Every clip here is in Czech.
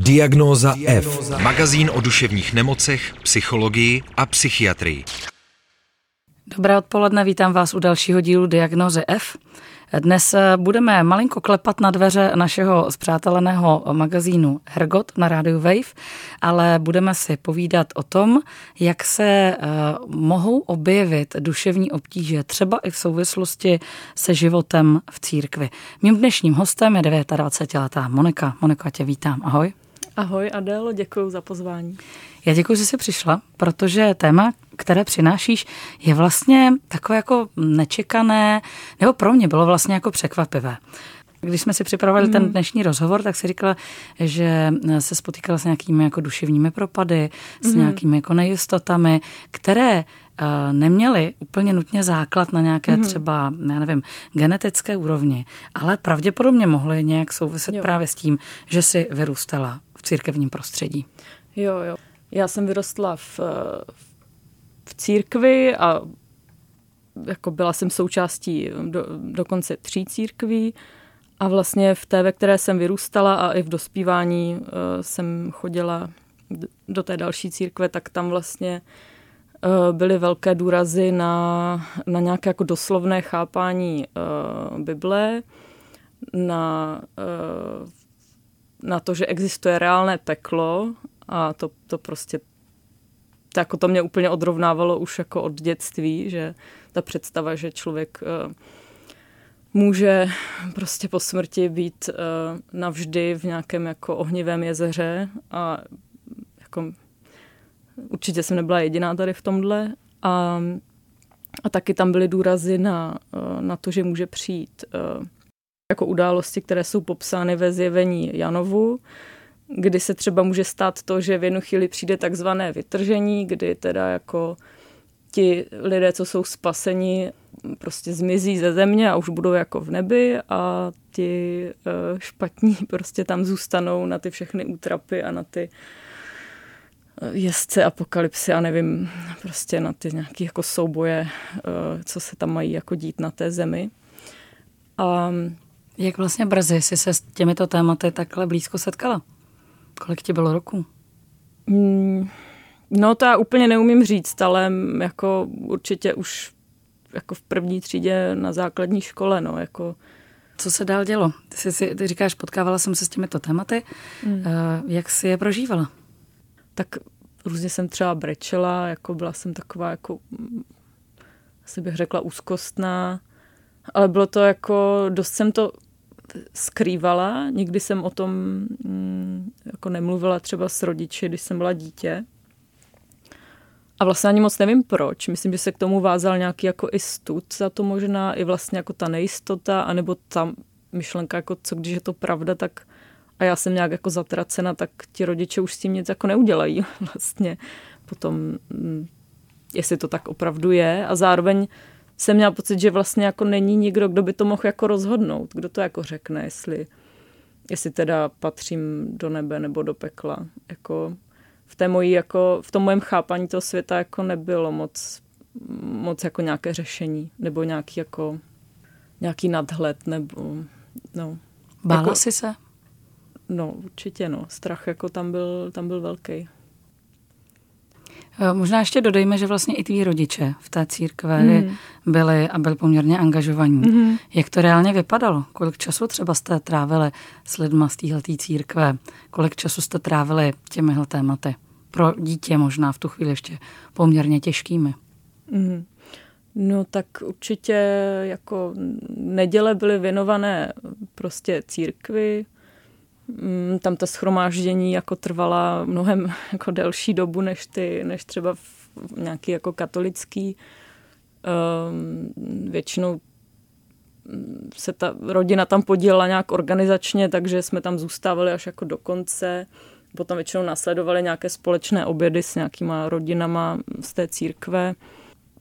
Diagnóza F. Magazín o duševních nemocech, psychologii a psychiatrii. Dobré odpoledne, vítám vás u dalšího dílu Diagnozy F. Dnes eh, budeme malinko klepat na dveře našeho zpřáteleného magazínu Hergot na rádiu Wave, ale budeme si povídat o tom, jak se uh, mohou objevit duševní obtíže, třeba i v souvislosti se životem v církvi. Mým dnešním hostem je 29-letá Monika. Monika, tě vítám. Ahoj. Ahoj Adélo, děkuji za pozvání. Já děkuji, že jsi přišla, protože téma, které přinášíš, je vlastně takové jako nečekané, nebo pro mě bylo vlastně jako překvapivé. Když jsme si připravovali mm. ten dnešní rozhovor, tak si říkala, že se spotýkala s nějakými jako duševními propady, s mm. nějakými jako nejistotami, které uh, neměly úplně nutně základ na nějaké mm. třeba, já nevím, genetické úrovni, ale pravděpodobně mohly nějak souviset jo. právě s tím, že si vyrůstala církevním prostředí. Jo, jo. Já jsem vyrostla v, v církvi a jako byla jsem součástí do, dokonce tří církví a vlastně v té, ve které jsem vyrůstala a i v dospívání uh, jsem chodila do té další církve, tak tam vlastně uh, byly velké důrazy na, na nějaké jako doslovné chápání uh, Bible, na, uh, na to, že existuje reálné peklo a to, to prostě to, jako to mě úplně odrovnávalo už jako od dětství, že ta představa, že člověk uh, může prostě po smrti být uh, navždy v nějakém jako ohnivém jezeře a jako určitě jsem nebyla jediná tady v tomhle a, a taky tam byly důrazy na, uh, na to, že může přijít uh, jako události, které jsou popsány ve zjevení Janovu, kdy se třeba může stát to, že v jednu chvíli přijde takzvané vytržení, kdy teda jako ti lidé, co jsou spaseni, prostě zmizí ze země a už budou jako v nebi a ti uh, špatní prostě tam zůstanou na ty všechny útrapy a na ty eh, jezdce apokalypsy a nevím, prostě na ty nějaké jako souboje, uh, co se tam mají jako dít na té zemi. A jak vlastně brzy jsi se s těmito tématy takhle blízko setkala? Kolik ti bylo roku? Mm, no to já úplně neumím říct, ale jako určitě už jako v první třídě na základní škole, no, jako co se dál dělo? Ty, jsi, si, ty říkáš, potkávala jsem se s těmito tématy. Mm. Uh, jak jsi je prožívala? Tak různě jsem třeba brečela, jako byla jsem taková jako, asi bych řekla, úzkostná, ale bylo to jako, dost jsem to skrývala. Nikdy jsem o tom mm, jako nemluvila třeba s rodiči, když jsem byla dítě. A vlastně ani moc nevím proč. Myslím, že se k tomu vázal nějaký jako i stud za to možná, i vlastně jako ta nejistota, anebo ta myšlenka, jako co když je to pravda, tak a já jsem nějak jako zatracena, tak ti rodiče už s tím nic jako neudělají vlastně. Potom, mm, jestli to tak opravdu je. A zároveň jsem měla pocit, že vlastně jako není nikdo, kdo by to mohl jako rozhodnout, kdo to jako řekne, jestli, jestli teda patřím do nebe nebo do pekla. Jako v, té mojí, jako, v tom mojem chápání toho světa jako nebylo moc, moc jako nějaké řešení nebo nějaký jako nějaký nadhled nebo no. Bála jako, jsi se? No, určitě no. Strach jako tam byl, tam byl velký. Eh, možná ještě dodejme, že vlastně i tví rodiče v té církve mm. byli a byli poměrně angažovaní. Mm. Jak to reálně vypadalo? Kolik času třeba jste trávili s lidma z téhleté církve? Kolik času jste trávili těmihle tématy? Pro dítě možná v tu chvíli ještě poměrně těžkými. Mm. No tak určitě jako neděle byly věnované prostě církvi, tam ta schromáždění jako trvala mnohem jako delší dobu než, ty, než třeba v nějaký jako katolický. Um, většinou se ta rodina tam podílela nějak organizačně, takže jsme tam zůstávali až jako do konce. Potom většinou nasledovaly nějaké společné obědy s nějakýma rodinama z té církve.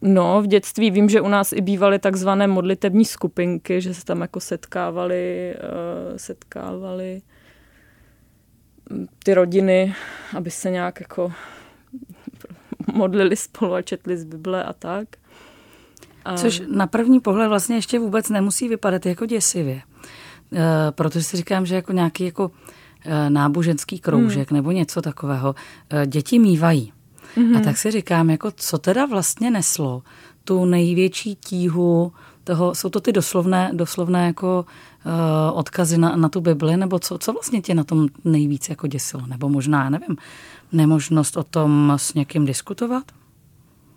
No, v dětství vím, že u nás i bývaly takzvané modlitební skupinky, že se tam jako setkávali, uh, setkávali ty rodiny, aby se nějak jako modlili spolu a četli z Bible a tak. A... Což na první pohled vlastně ještě vůbec nemusí vypadat jako děsivě. E, protože si říkám, že jako nějaký jako eh, náboženský kroužek hmm. nebo něco takového, eh, děti mývají. Hmm. A tak si říkám, jako co teda vlastně neslo tu největší tíhu toho, jsou to ty doslovné, doslovné jako uh, odkazy na, na tu Bibli, nebo co, co vlastně tě na tom nejvíc jako děsilo? Nebo možná, nevím, nemožnost o tom s někým diskutovat?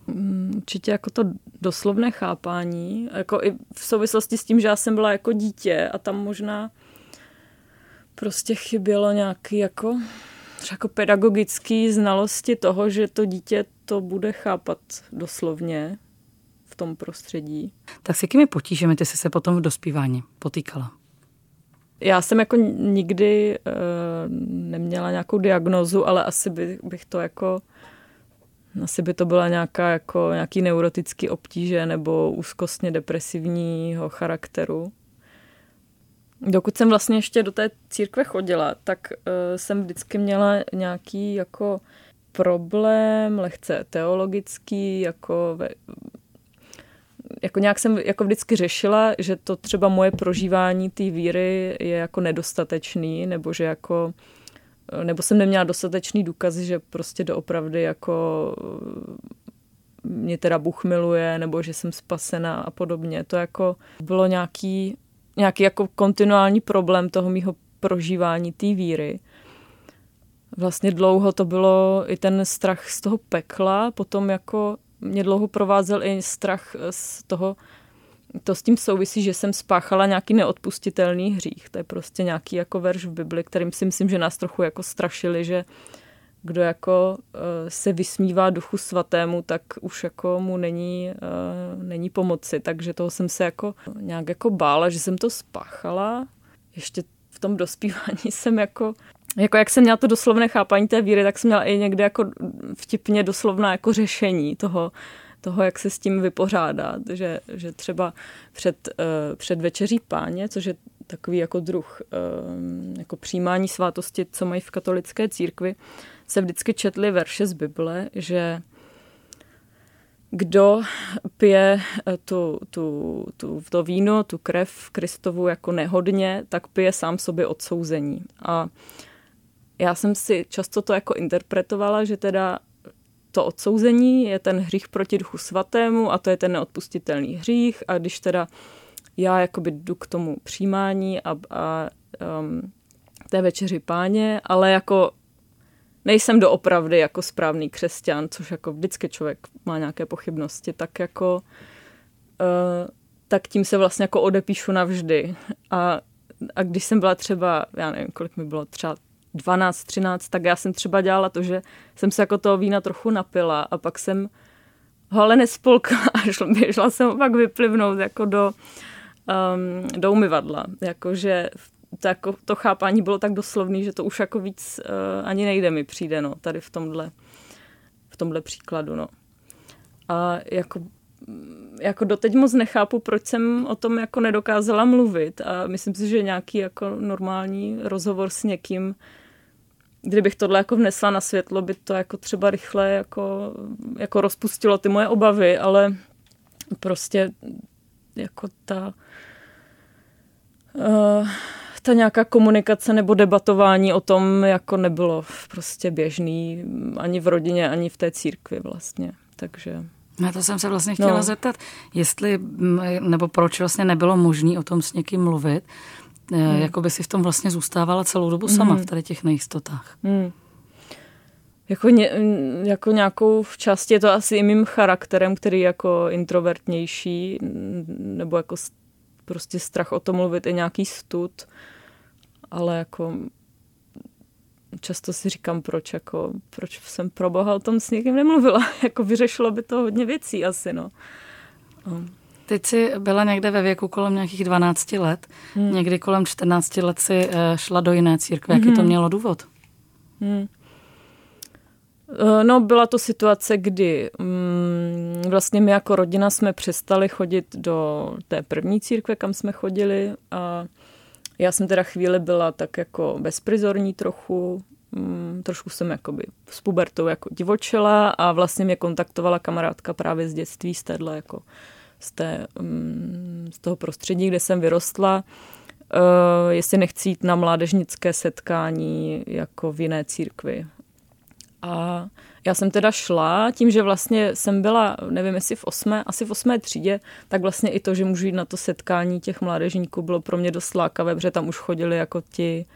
Mm, určitě jako to doslovné chápání, jako i v souvislosti s tím, že já jsem byla jako dítě a tam možná prostě chybělo nějaký jako, jako pedagogický znalosti toho, že to dítě to bude chápat doslovně v tom prostředí. Tak s jakými potížemi ty jsi se potom v dospívání potýkala? Já jsem jako nikdy uh, neměla nějakou diagnozu, ale asi by, bych to jako asi by to byla nějaká jako nějaký neurotický obtíže nebo úzkostně depresivního charakteru. Dokud jsem vlastně ještě do té církve chodila, tak uh, jsem vždycky měla nějaký jako problém, lehce teologický, jako ve, jako nějak jsem jako vždycky řešila, že to třeba moje prožívání té víry je jako nedostatečný, nebo že jako nebo jsem neměla dostatečný důkaz, že prostě doopravdy jako mě teda Bůh miluje, nebo že jsem spasena a podobně. To jako bylo nějaký, nějaký jako kontinuální problém toho mýho prožívání té víry. Vlastně dlouho to bylo i ten strach z toho pekla, potom jako mě dlouho provázel i strach z toho, to s tím souvisí, že jsem spáchala nějaký neodpustitelný hřích. To je prostě nějaký jako verš v Bibli, kterým si myslím, že nás trochu jako strašili, že kdo jako uh, se vysmívá duchu svatému, tak už jako mu není, uh, není pomoci. Takže toho jsem se jako nějak jako bála, že jsem to spáchala. Ještě v tom dospívání jsem jako jako jak jsem měla to doslovné chápání té víry, tak jsem měla i někde jako vtipně doslovná jako řešení toho, toho, jak se s tím vypořádat, že, že třeba před, uh, před večeří páně, což je takový jako druh uh, jako přijímání svátosti, co mají v katolické církvi, se vždycky četly verše z Bible, že kdo pije eh, tu, tu, tu, to víno, tu krev Kristovu jako nehodně, tak pije sám sobě odsouzení. A já jsem si často to jako interpretovala, že teda to odsouzení je ten hřích proti duchu svatému a to je ten neodpustitelný hřích a když teda já jakoby jdu k tomu přijímání a, a um, té večeři páně, ale jako nejsem doopravdy jako správný křesťan, což jako vždycky člověk má nějaké pochybnosti, tak jako uh, tak tím se vlastně jako odepíšu navždy. A, a když jsem byla třeba, já nevím, kolik mi bylo, třeba 12, 13, tak já jsem třeba dělala to, že jsem se jako toho vína trochu napila a pak jsem ho ale nespolkla a šla, šla jsem pak vyplivnout jako do, um, do umyvadla. Jakože to, jako, to chápání bylo tak doslovný, že to už jako víc uh, ani nejde mi přijde, no, tady v tomhle, v tomhle příkladu, no. A jako jako doteď moc nechápu, proč jsem o tom jako nedokázala mluvit a myslím si, že nějaký jako normální rozhovor s někým kdybych tohle jako vnesla na světlo, by to jako třeba rychle jako, jako rozpustilo ty moje obavy, ale prostě jako ta uh, ta nějaká komunikace nebo debatování o tom jako nebylo prostě běžný ani v rodině, ani v té církvi vlastně. Takže... Na to jsem se vlastně chtěla no. zeptat, jestli, nebo proč vlastně nebylo možné o tom s někým mluvit, hmm. jako by si v tom vlastně zůstávala celou dobu sama hmm. v tady těch nejistotách. Hmm. Jako, ně, jako nějakou v části je to asi i mým charakterem, který je jako introvertnější, nebo jako prostě strach o tom mluvit, je nějaký stud, ale jako často si říkám, proč, jako, proč jsem pro boha o tom s někým nemluvila. jako vyřešilo by to hodně věcí asi, no. Um. Teď jsi byla někde ve věku kolem nějakých 12 let. Hmm. Někdy kolem 14 let si eh, šla do jiné církve. Jaký hmm. to mělo důvod? Hmm. Eh, no, byla to situace, kdy mm, vlastně my jako rodina jsme přestali chodit do té první církve, kam jsme chodili a já jsem teda chvíli byla tak jako bezprizorní trochu, mm, trošku jsem jakoby s pubertou jako divočela a vlastně mě kontaktovala kamarádka právě z dětství z téhle jako z, té, mm, z toho prostředí, kde jsem vyrostla uh, jestli nechci jít na mládežnické setkání jako v jiné církvi. A já jsem teda šla, tím, že vlastně jsem byla, nevím jestli v osmé, asi v osmé třídě, tak vlastně i to, že můžu jít na to setkání těch mládežníků, bylo pro mě dost lákavé, protože tam už chodili jako ti,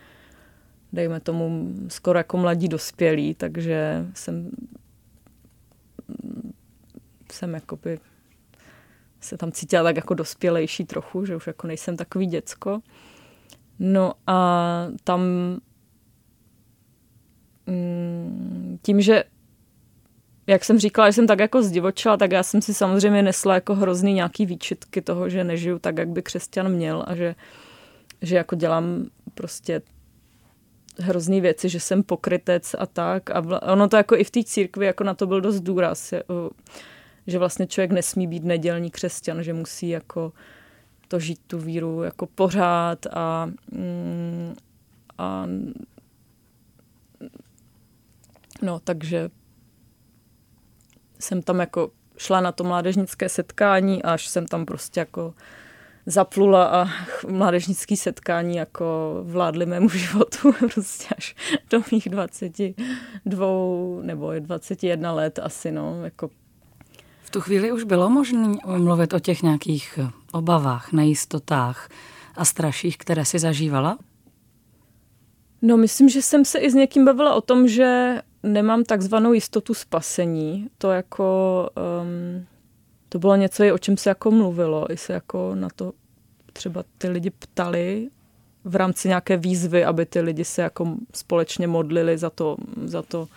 dejme tomu, skoro jako mladí dospělí, takže jsem jsem jakoby se tam cítila tak jako dospělejší trochu, že už jako nejsem takový děcko. No a tam mm, tím, že jak jsem říkala, že jsem tak jako zdivočila, tak já jsem si samozřejmě nesla jako hrozný nějaký výčitky toho, že nežiju tak, jak by křesťan měl a že, že jako dělám prostě hrozný věci, že jsem pokrytec a tak. A ono to jako i v té církvi jako na to byl dost důraz, že vlastně člověk nesmí být nedělní křesťan, že musí jako to žít tu víru jako pořád a, mm, a no takže jsem tam jako šla na to mládežnické setkání až jsem tam prostě jako zaplula a mládežnické setkání jako vládly mému životu prostě až do mých 22 nebo 21 let asi, no, jako v tu chvíli už bylo možné mluvit o těch nějakých obavách, nejistotách a straších, které si zažívala? No, myslím, že jsem se i s někým bavila o tom, že nemám takzvanou jistotu spasení. To jako, um, to bylo něco, o čem se jako mluvilo, i se jako na to třeba ty lidi ptali v rámci nějaké výzvy, aby ty lidi se jako společně modlili za to, za to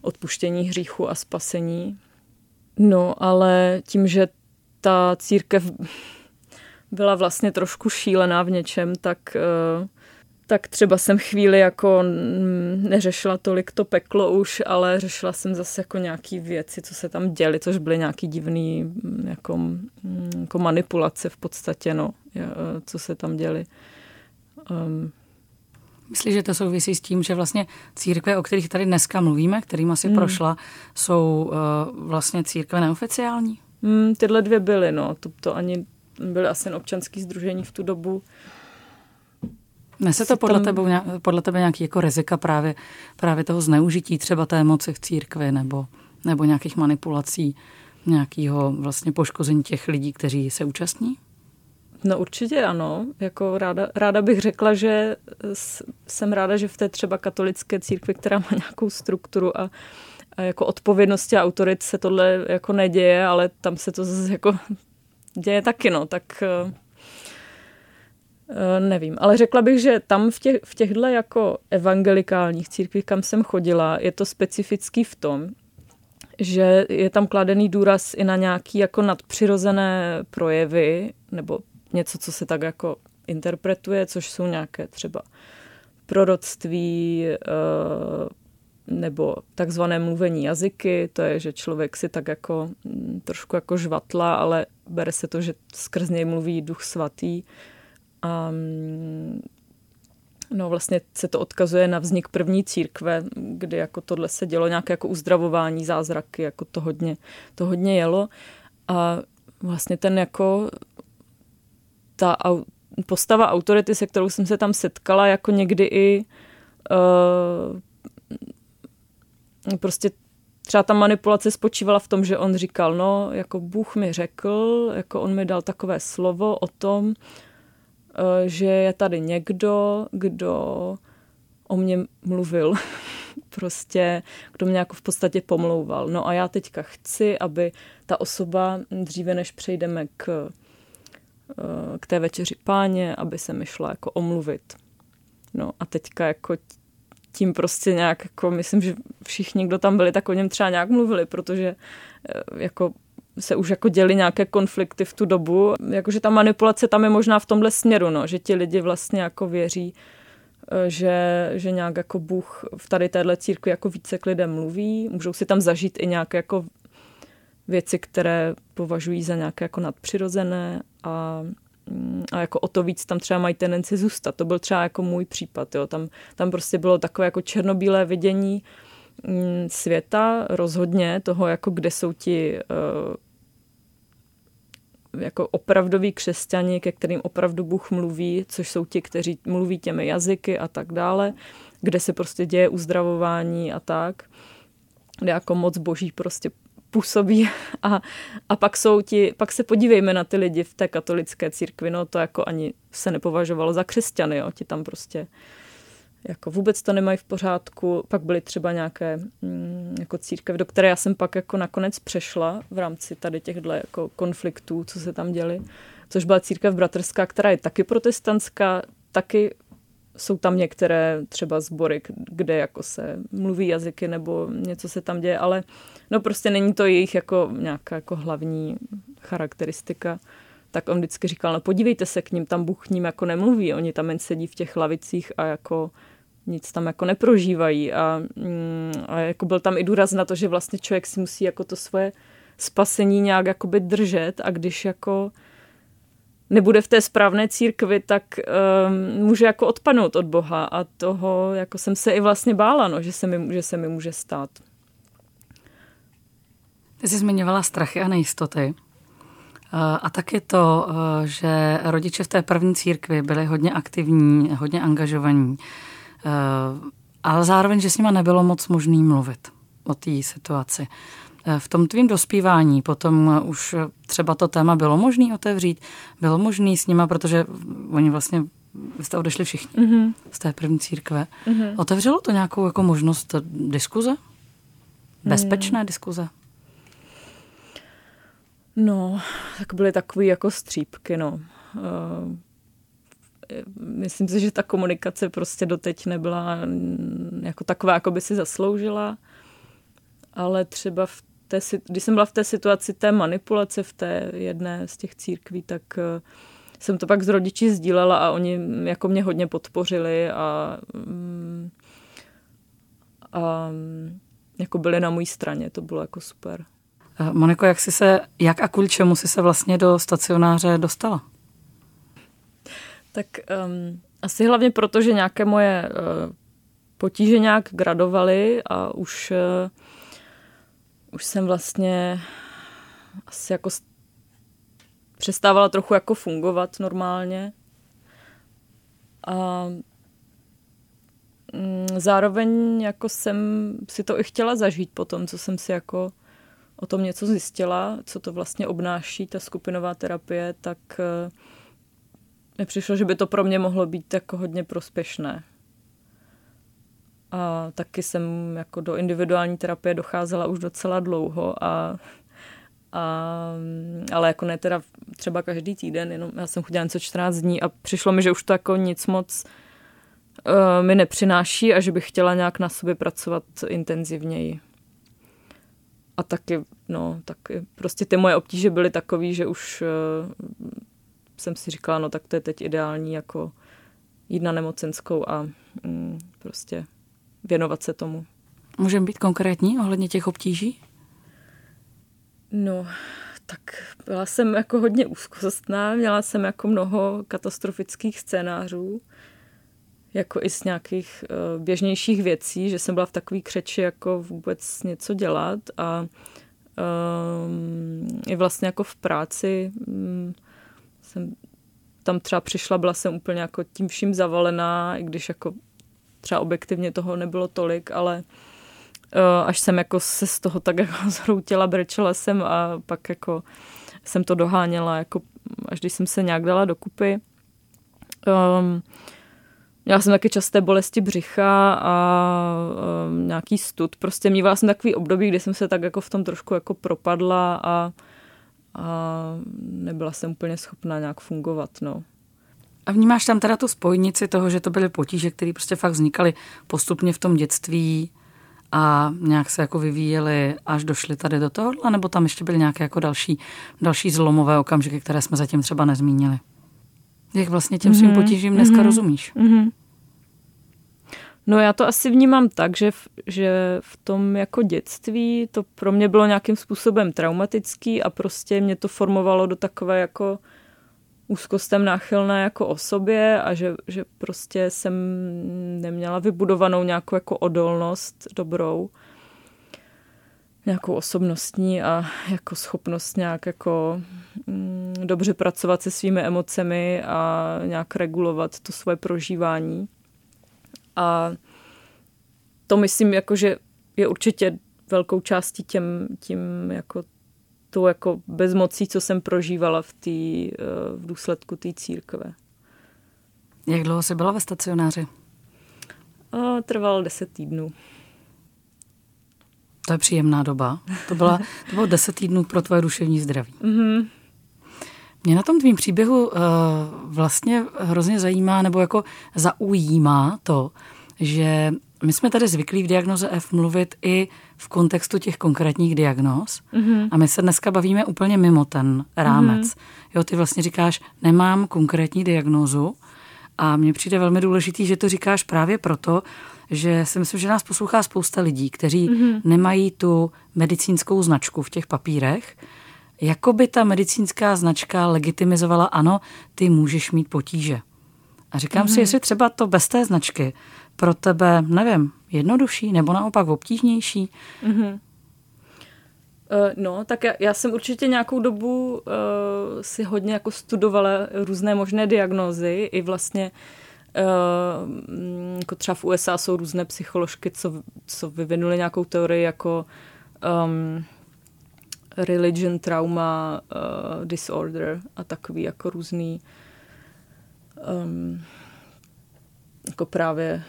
odpuštění hříchu a spasení. No, ale tím, že ta církev byla vlastně trošku šílená v něčem, tak, eh, tak třeba jsem chvíli jako neřešila tolik to peklo už, ale řešila jsem zase jako nějaký věci, co se tam děly, což byly nějaký divný mm, jako, mm, jako manipulace v podstatě, no, eh, co se tam děly. Um, Myslíš, že to souvisí s tím, že vlastně církve, o kterých tady dneska mluvíme, kterým asi hmm. prošla, jsou uh, vlastně církve neoficiální? Hmm, tyhle dvě byly, no. To, to ani byly asi občanský združení v tu dobu. Nese to podle, tam... tebe, podle tebe nějaký jako rizika právě, právě toho zneužití třeba té moci v církvi nebo, nebo nějakých manipulací, nějakého vlastně poškození těch lidí, kteří se účastní? No určitě ano. Jako ráda, ráda bych řekla, že jsem ráda, že v té třeba katolické církvi, která má nějakou strukturu a, a jako odpovědnosti a autorit se tohle jako neděje, ale tam se to zase jako děje taky, no, tak uh, nevím. Ale řekla bych, že tam v, těch, v těchto jako evangelikálních církvích, kam jsem chodila, je to specifický v tom, že je tam kladený důraz i na nějaký jako nadpřirozené projevy nebo něco, co se tak jako interpretuje, což jsou nějaké třeba proroctví eh, nebo takzvané mluvení jazyky, to je, že člověk si tak jako mm, trošku jako žvatla, ale bere se to, že skrz něj mluví duch svatý. A mm, no vlastně se to odkazuje na vznik první církve, kdy jako tohle se dělo, nějaké jako uzdravování, zázraky, jako to hodně, to hodně jelo. A vlastně ten jako ta postava autority, se kterou jsem se tam setkala, jako někdy i uh, prostě třeba ta manipulace spočívala v tom, že on říkal, no, jako Bůh mi řekl, jako on mi dal takové slovo o tom, uh, že je tady někdo, kdo o mě mluvil, prostě, kdo mě jako v podstatě pomlouval. No a já teďka chci, aby ta osoba dříve, než přejdeme k k té večeři páně, aby se mi šla jako omluvit. No a teďka jako tím prostě nějak, jako myslím, že všichni, kdo tam byli, tak o něm třeba nějak mluvili, protože eh, jako se už jako děli nějaké konflikty v tu dobu. Jakože ta manipulace tam je možná v tomhle směru, no, že ti lidi vlastně jako věří, eh, že, že nějak jako Bůh v tady téhle církvi jako více k lidem mluví. Můžou si tam zažít i nějaké jako věci, které považují za nějaké jako nadpřirozené a, a jako o to víc tam třeba mají tendenci zůstat. To byl třeba jako můj případ. Jo. Tam, tam prostě bylo takové jako černobílé vidění mm, světa, rozhodně toho, jako kde jsou ti uh, jako opravdoví křesťani, ke kterým opravdu Bůh mluví, což jsou ti, kteří mluví těmi jazyky a tak dále, kde se prostě děje uzdravování a tak, kde jako moc boží prostě působí a, a pak jsou ti, pak se podívejme na ty lidi v té katolické církvi, no to jako ani se nepovažovalo za křesťany, jo, ti tam prostě jako vůbec to nemají v pořádku. Pak byly třeba nějaké mm, jako církev, do které já jsem pak jako nakonec přešla v rámci tady těchto jako konfliktů, co se tam děli, což byla církev bratrská, která je taky protestantská, taky jsou tam některé třeba sbory, kde jako se mluví jazyky nebo něco se tam děje, ale no prostě není to jejich jako nějaká jako hlavní charakteristika. Tak on vždycky říkal, no podívejte se k ním, tam Bůh k ním jako nemluví, oni tam jen sedí v těch lavicích a jako nic tam jako neprožívají a, mm, a jako byl tam i důraz na to, že vlastně člověk si musí jako to svoje spasení nějak jakoby držet a když jako nebude v té správné církvi, tak um, může jako odpadnout od Boha a toho jako jsem se i vlastně bála, no, že, se mi, že se mi může stát. Ty jsi zmiňovala strachy a nejistoty. A taky to, že rodiče v té první církvi byli hodně aktivní, hodně angažovaní. Eh, ale zároveň, že s nima nebylo moc možný mluvit o té situaci. V tom tvým dospívání potom už třeba to téma bylo možné otevřít, bylo možné s nima, protože oni vlastně, vy jste odešli všichni mm-hmm. z té první církve. Mm-hmm. Otevřelo to nějakou jako možnost diskuze? Bezpečné mm. diskuze? No, tak byly takové jako střípky, no. Uh, myslím si, že ta komunikace prostě doteď nebyla jako taková, jako by si zasloužila, ale třeba v té, když jsem byla v té situaci té manipulace v té jedné z těch církví, tak eh, jsem to pak s rodiči sdílela a oni jako mě hodně podpořili a, mm, a jako byli na mojí straně, to bylo jako super. Moniko, jak jsi se, jak a kvůli čemu jsi se vlastně do stacionáře dostala? Tak um, asi hlavně proto, že nějaké moje uh, potíže nějak gradovaly a už, uh, už jsem vlastně asi jako přestávala trochu jako fungovat normálně. A um, zároveň jako jsem si to i chtěla zažít po tom, co jsem si jako o tom něco zjistila, co to vlastně obnáší ta skupinová terapie, tak uh, mi přišlo, že by to pro mě mohlo být jako hodně prospěšné. A taky jsem jako do individuální terapie docházela už docela dlouho a, a ale jako ne teda třeba každý týden, jenom já jsem chodila něco 14 dní a přišlo mi, že už to jako nic moc uh, mi nepřináší a že bych chtěla nějak na sobě pracovat intenzivněji. A taky, no, taky prostě ty moje obtíže byly takové, že už uh, jsem si říkala, no tak to je teď ideální jako jít na nemocenskou a mm, prostě věnovat se tomu. Můžeme být konkrétní ohledně těch obtíží? No, tak byla jsem jako hodně úzkostná, měla jsem jako mnoho katastrofických scénářů, jako i z nějakých uh, běžnějších věcí, že jsem byla v takový křeči jako vůbec něco dělat a um, i vlastně jako v práci um, jsem tam třeba přišla, byla jsem úplně jako tím vším zavalená, i když jako třeba objektivně toho nebylo tolik, ale uh, až jsem jako se z toho tak jako zhroutila, brečela jsem a pak jako jsem to doháněla, jako až když jsem se nějak dala dokupy. Um, Měla jsem taky časté bolesti břicha a um, nějaký stud. Prostě mývala jsem takový období, kdy jsem se tak jako v tom trošku jako propadla a a nebyla jsem úplně schopná nějak fungovat. No. A vnímáš tam teda tu spojnici toho, že to byly potíže, které prostě fakt vznikaly postupně v tom dětství a nějak se jako vyvíjely, až došly tady do toho, nebo tam ještě byly nějaké jako další, další zlomové okamžiky, které jsme zatím třeba nezmínili? Jak vlastně těm svým mm-hmm. potížím dneska mm-hmm. rozumíš? Mm-hmm. No já to asi vnímám tak, že v, že v tom jako dětství to pro mě bylo nějakým způsobem traumatický a prostě mě to formovalo do takové jako úzkostem náchylné jako osobě a že, že prostě jsem neměla vybudovanou nějakou jako odolnost dobrou. nějakou osobnostní a jako schopnost nějak jako mm, dobře pracovat se svými emocemi a nějak regulovat to svoje prožívání. A to myslím, jako, že je určitě velkou částí těm, tím jako tou jako bezmocí, co jsem prožívala v, tý, eh, v důsledku té církve. Jak dlouho jsi byla ve stacionáři? A trvalo deset týdnů. To je příjemná doba. To, byla, to bylo deset týdnů pro tvoje duševní zdraví. Mm-hmm. Mě na tom tvým příběhu uh, vlastně hrozně zajímá, nebo jako zaujímá to, že my jsme tady zvyklí v diagnoze F mluvit i v kontextu těch konkrétních diagnóz mm-hmm. a my se dneska bavíme úplně mimo ten rámec. Mm-hmm. Jo, ty vlastně říkáš, nemám konkrétní diagnózu a mně přijde velmi důležitý, že to říkáš právě proto, že si myslím, že nás poslouchá spousta lidí, kteří mm-hmm. nemají tu medicínskou značku v těch papírech, jako by ta medicínská značka legitimizovala, ano, ty můžeš mít potíže. A říkám mm-hmm. si, mhm. jestli třeba to bez té značky pro tebe, nevím, jednodušší nebo naopak obtížnější? Mm-hmm. Uh, no, tak já, já jsem určitě nějakou dobu uh, si hodně jako studovala různé možné diagnózy i vlastně uh, jako třeba v USA jsou různé psycholožky, co, co vyvinuli nějakou teorii jako um, religion, trauma, uh, disorder a takový jako různý um, jako právě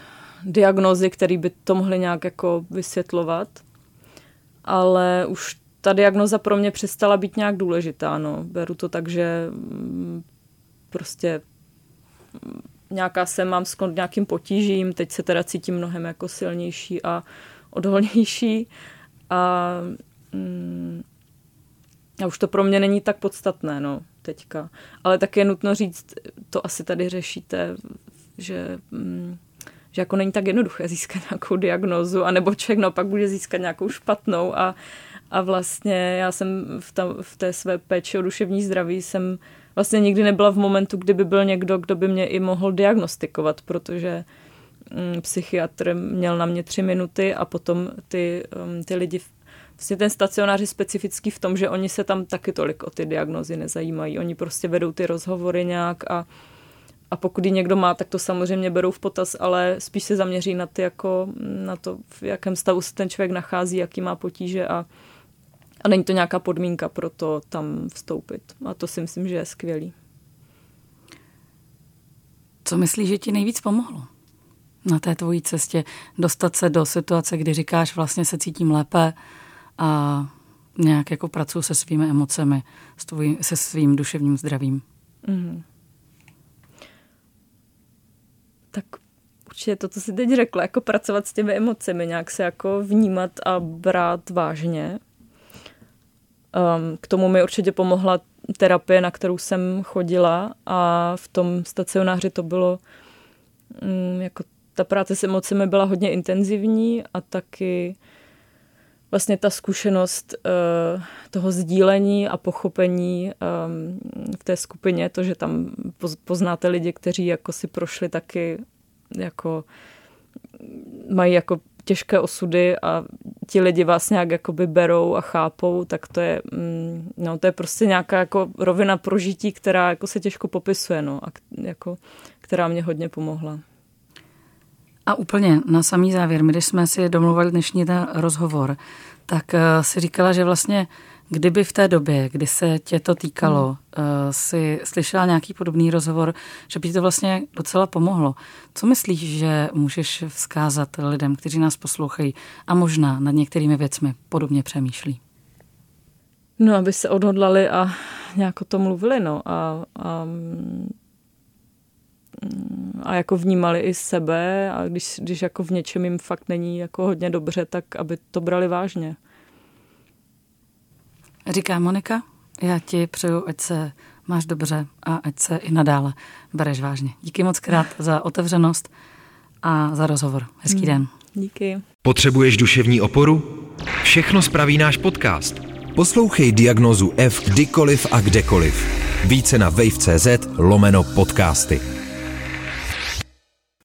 diagnózy, které by to mohly nějak jako vysvětlovat. Ale už ta diagnoza pro mě přestala být nějak důležitá. No. Beru to tak, že mm, prostě mm, nějaká se mám sklon nějakým potížím, teď se teda cítím mnohem jako silnější a odolnější a, mm, a už to pro mě není tak podstatné, no, teďka. Ale tak je nutno říct, to asi tady řešíte, že mm, že jako není tak jednoduché získat nějakou diagnózu, anebo člověk naopak bude získat nějakou špatnou a, a vlastně já jsem v, ta, v té své péči o duševní zdraví jsem vlastně nikdy nebyla v momentu, kdyby byl někdo, kdo by mě i mohl diagnostikovat, protože mm, psychiatr měl na mě tři minuty a potom ty, um, ty lidi Vlastně ten stacionář je specifický v tom, že oni se tam taky tolik o ty diagnozy nezajímají. Oni prostě vedou ty rozhovory nějak a a pokud ji někdo má, tak to samozřejmě berou v potaz, ale spíš se zaměří na, ty jako, na to, v jakém stavu se ten člověk nachází, jaký má potíže a, a není to nějaká podmínka pro to tam vstoupit. A to si myslím, že je skvělý. Co myslíš, že ti nejvíc pomohlo na té tvojí cestě dostat se do situace, kdy říkáš, vlastně se cítím lépe a nějak jako pracuji se svými emocemi, se svým duševním zdravím? Mm-hmm. tak určitě to, co jsi teď řekla, jako pracovat s těmi emocemi, nějak se jako vnímat a brát vážně. Um, k tomu mi určitě pomohla terapie, na kterou jsem chodila a v tom stacionáři to bylo um, jako ta práce s emocemi byla hodně intenzivní a taky vlastně ta zkušenost uh, toho sdílení a pochopení um, v té skupině, to, že tam poznáte lidi, kteří jako si prošli taky jako mají jako těžké osudy a ti lidi vás nějak jakoby berou a chápou, tak to je, mm, no, to je prostě nějaká jako rovina prožití, která jako se těžko popisuje, no, a jako, která mě hodně pomohla. A úplně na samý závěr, my když jsme si domluvali dnešní ten rozhovor, tak uh, si říkala, že vlastně kdyby v té době, kdy se tě to týkalo, hmm. uh, si slyšela nějaký podobný rozhovor, že by ti to vlastně docela pomohlo. Co myslíš, že můžeš vzkázat lidem, kteří nás poslouchají a možná nad některými věcmi podobně přemýšlí? No, aby se odhodlali a nějak o tom mluvili, no. A, a a jako vnímali i sebe a když, když jako v něčem jim fakt není jako hodně dobře, tak aby to brali vážně. Říká Monika, já ti přeju, ať se máš dobře a ať se i nadále bereš vážně. Díky moc krát za otevřenost a za rozhovor. Hezký hmm. den. Díky. Potřebuješ duševní oporu? Všechno spraví náš podcast. Poslouchej diagnozu F kdykoliv a kdekoliv. Více na wave.cz lomeno podcasty.